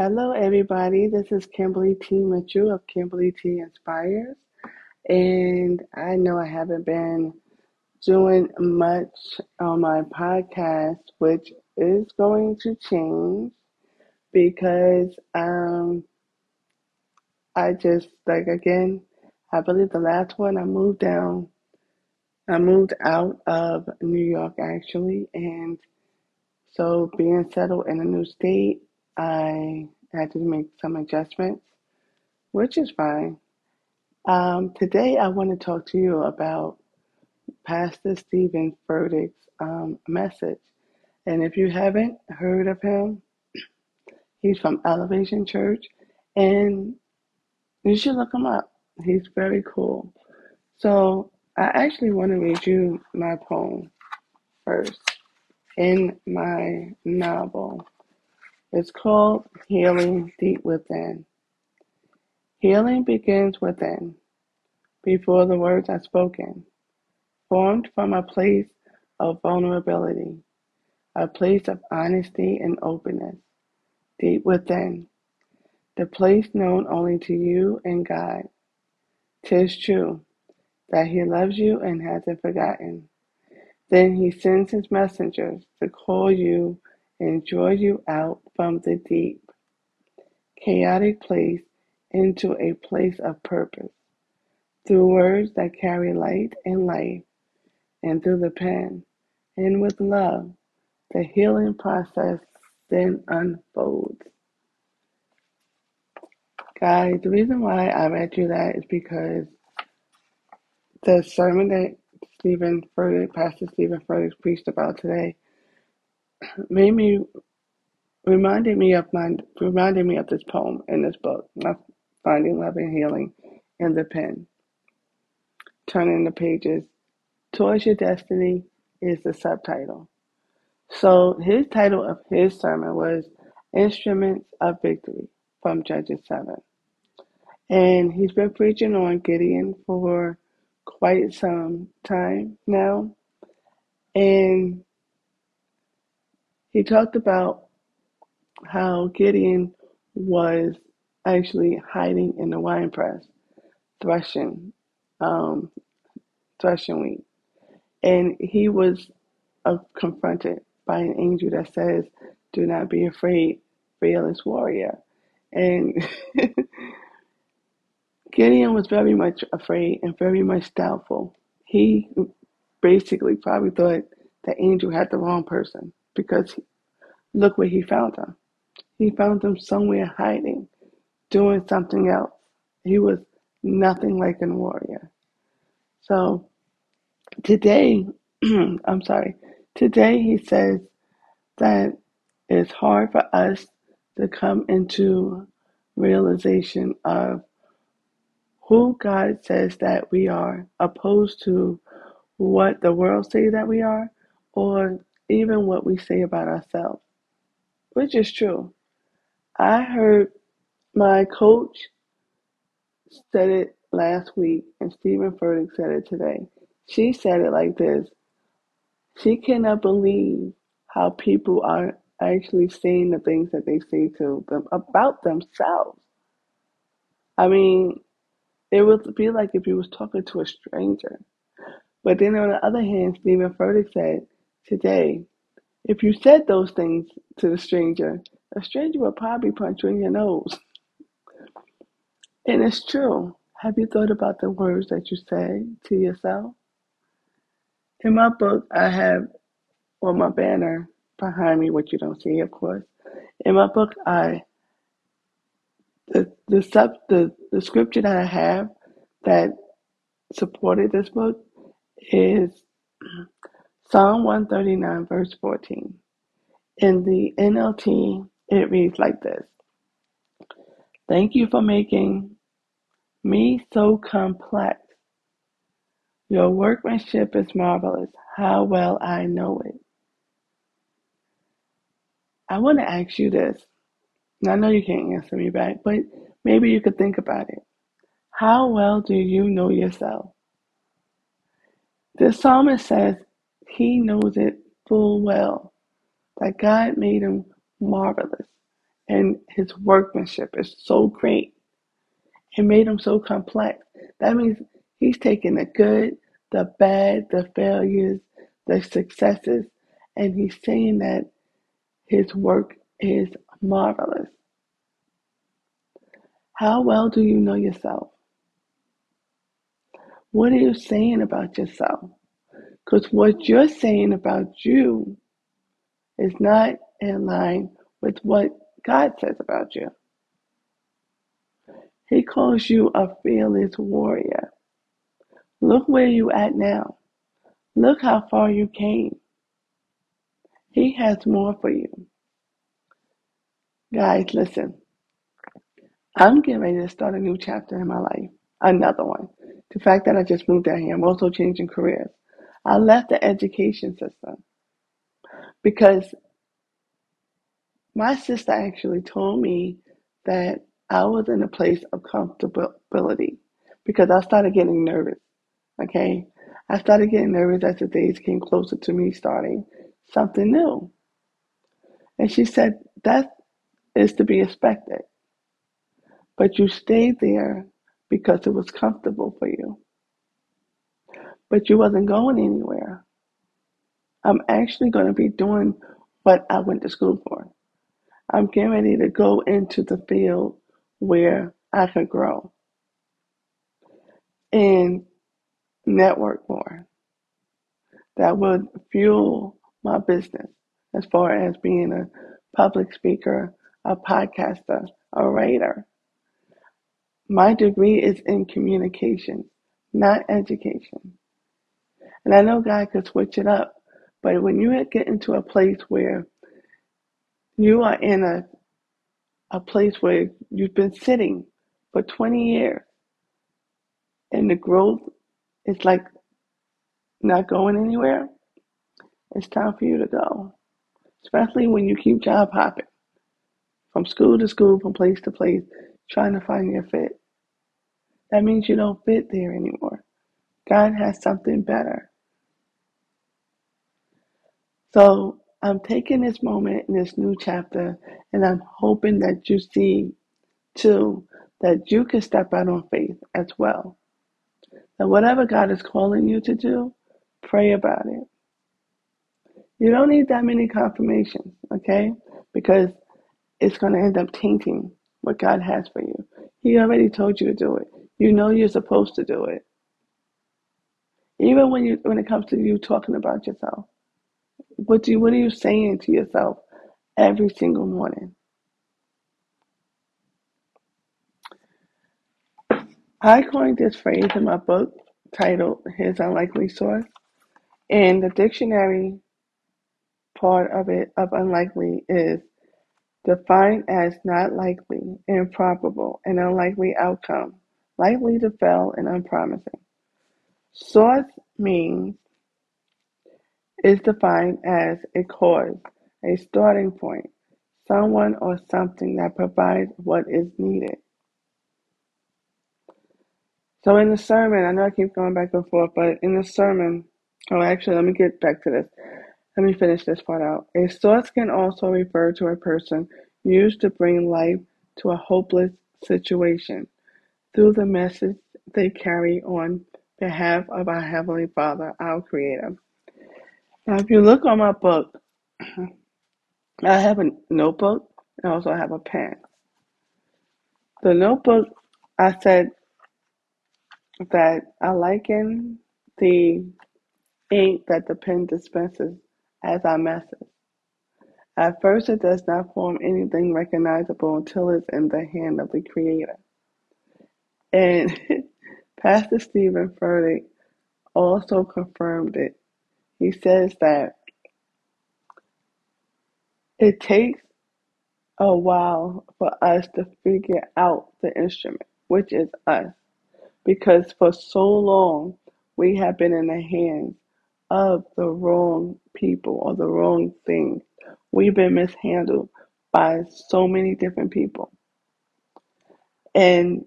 Hello, everybody. This is Kimberly T. Mitchell of Kimberly T. Inspires. And I know I haven't been doing much on my podcast, which is going to change because um, I just, like, again, I believe the last one I moved down, I moved out of New York actually. And so being settled in a new state, I had to make some adjustments, which is fine. Um, today, I want to talk to you about Pastor Steven Furtick's um, message. And if you haven't heard of him, he's from Elevation Church, and you should look him up. He's very cool. So, I actually want to read you my poem first in my novel. It's called Healing Deep Within. Healing begins within, before the words are spoken, formed from a place of vulnerability, a place of honesty and openness, deep within, the place known only to you and God. Tis true that He loves you and hasn't forgotten. Then He sends His messengers to call you and draw you out from the deep, chaotic place into a place of purpose through words that carry light and life, and through the pen, and with love, the healing process then unfolds. Guys, the reason why I read you that is because the sermon that Steven Furtick, Pastor Steven Furtick preached about today made me reminded me of my reminded me of this poem in this book, Finding Love and Healing in the Pen. Turning the pages towards your destiny is the subtitle. So his title of his sermon was Instruments of Victory from Judges 7. And he's been preaching on Gideon for quite some time now. And he talked about how Gideon was actually hiding in the wine press, threshing, um, threshing wheat, and he was uh, confronted by an angel that says, "Do not be afraid, fearless warrior." And Gideon was very much afraid and very much doubtful. He basically probably thought the angel had the wrong person because look where he found him. He found him somewhere hiding, doing something else. He was nothing like a warrior. So today, I'm sorry, today he says that it's hard for us to come into realization of who God says that we are, opposed to what the world say that we are, or even what we say about ourselves, which is true. I heard my coach said it last week, and Steven Furtick said it today. She said it like this She cannot believe how people are actually saying the things that they say to them about themselves. I mean, it would be like if you was talking to a stranger. But then on the other hand, Steven Furtick said today, if you said those things to the stranger, a stranger would probably punch you in your nose. And it's true. Have you thought about the words that you say to yourself? In my book, I have on my banner behind me, what you don't see, of course. In my book, I the the sub the, the scripture that I have that supported this book is Psalm 139, verse 14. In the NLT, it reads like this Thank you for making me so complex. Your workmanship is marvelous. How well I know it. I want to ask you this. I know you can't answer me back, but maybe you could think about it. How well do you know yourself? The psalmist says he knows it full well that God made him marvelous and his workmanship is so great. It made him so complex. That means he's taking the good, the bad, the failures, the successes, and he's saying that his work is marvelous. How well do you know yourself? What are you saying about yourself? Because what you're saying about you is not in line with what God says about you. He calls you a fearless warrior. Look where you at now. Look how far you came. He has more for you. Guys, listen. I'm getting ready to start a new chapter in my life. Another one. The fact that I just moved out here, I'm also changing careers. I left the education system because my sister actually told me that I was in a place of comfortability because I started getting nervous. Okay. I started getting nervous as the days came closer to me starting something new. And she said, that is to be expected. But you stayed there because it was comfortable for you. But you wasn't going anywhere. I'm actually going to be doing what I went to school for. I'm getting ready to go into the field where I could grow and network more. That would fuel my business as far as being a public speaker, a podcaster, a writer. My degree is in communication, not education. And I know God could switch it up, but when you get into a place where you are in a a place where you've been sitting for 20 years and the growth is like not going anywhere, it's time for you to go. Especially when you keep job hopping from school to school, from place to place, trying to find your fit. That means you don't fit there anymore. God has something better. So I'm taking this moment in this new chapter and I'm hoping that you see too that you can step out on faith as well. That whatever God is calling you to do, pray about it. You don't need that many confirmations, okay? Because it's going to end up tainting what God has for you. He already told you to do it. You know you're supposed to do it. Even when you when it comes to you talking about yourself. What do you, what are you saying to yourself every single morning? I coined this phrase in my book titled His Unlikely Source. And the dictionary part of it of unlikely is defined as not likely, improbable, an unlikely outcome, likely to fail and unpromising. Source means is defined as a cause, a starting point, someone or something that provides what is needed. So in the sermon, I know I keep going back and forth, but in the sermon, oh, actually, let me get back to this. Let me finish this part out. A source can also refer to a person used to bring life to a hopeless situation through the message they carry on behalf of our Heavenly Father, our Creator. Now, if you look on my book, I have a notebook and also I have a pen. The notebook, I said that I liken the ink that the pen dispenses as our message. At first, it does not form anything recognizable until it's in the hand of the Creator. And Pastor Steven Furtick also confirmed it he says that it takes a while for us to figure out the instrument, which is us, because for so long we have been in the hands of the wrong people or the wrong things. We've been mishandled by so many different people. And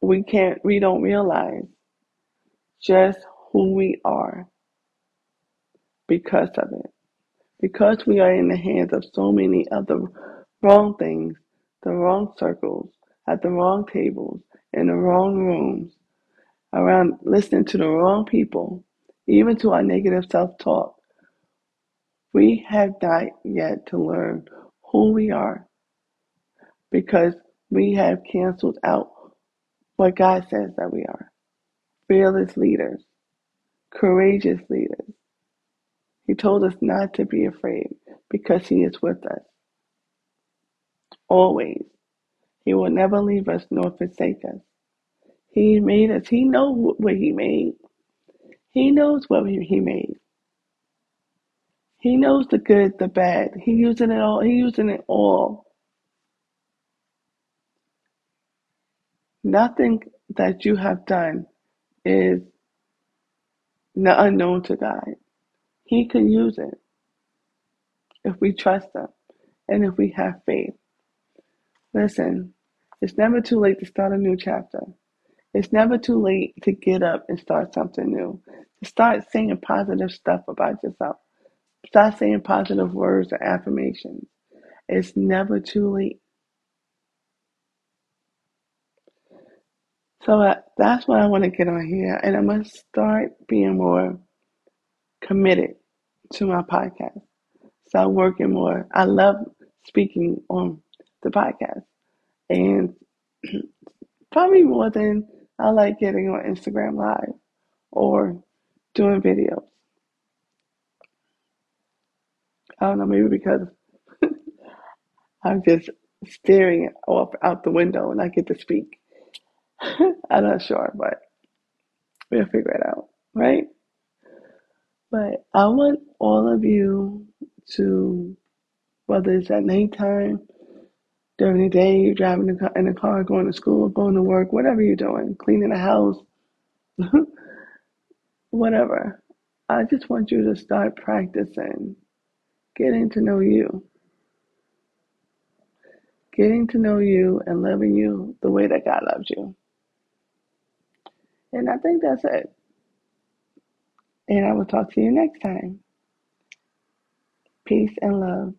we can't, we don't realize just who we are because of it. Because we are in the hands of so many of the wrong things, the wrong circles, at the wrong tables, in the wrong rooms, around listening to the wrong people, even to our negative self talk, we have not yet to learn who we are because we have canceled out what God says that we are fearless leaders, courageous leaders. He told us not to be afraid because He is with us always. He will never leave us nor forsake us. He made us. He knows what He made. He knows what He made. He knows the good, the bad. He using it all. He using it all. Nothing that you have done is unknown to God. He can use it if we trust Him and if we have faith. Listen, it's never too late to start a new chapter. It's never too late to get up and start something new. To start saying positive stuff about yourself. Start saying positive words or affirmations. It's never too late. So uh, that's what I want to get on here, and I'm gonna start being more committed to my podcast. Start working more. I love speaking on the podcast, and probably more than I like getting on Instagram Live or doing videos. I don't know, maybe because I'm just staring off out the window and I get to speak. I'm not sure, but we'll figure it out, right? But I want all of you to, whether it's at nighttime, during the day, you're driving in the car, going to school, going to work, whatever you're doing, cleaning the house, whatever. I just want you to start practicing getting to know you. Getting to know you and loving you the way that God loves you. And I think that's it. And I will talk to you next time. Peace and love.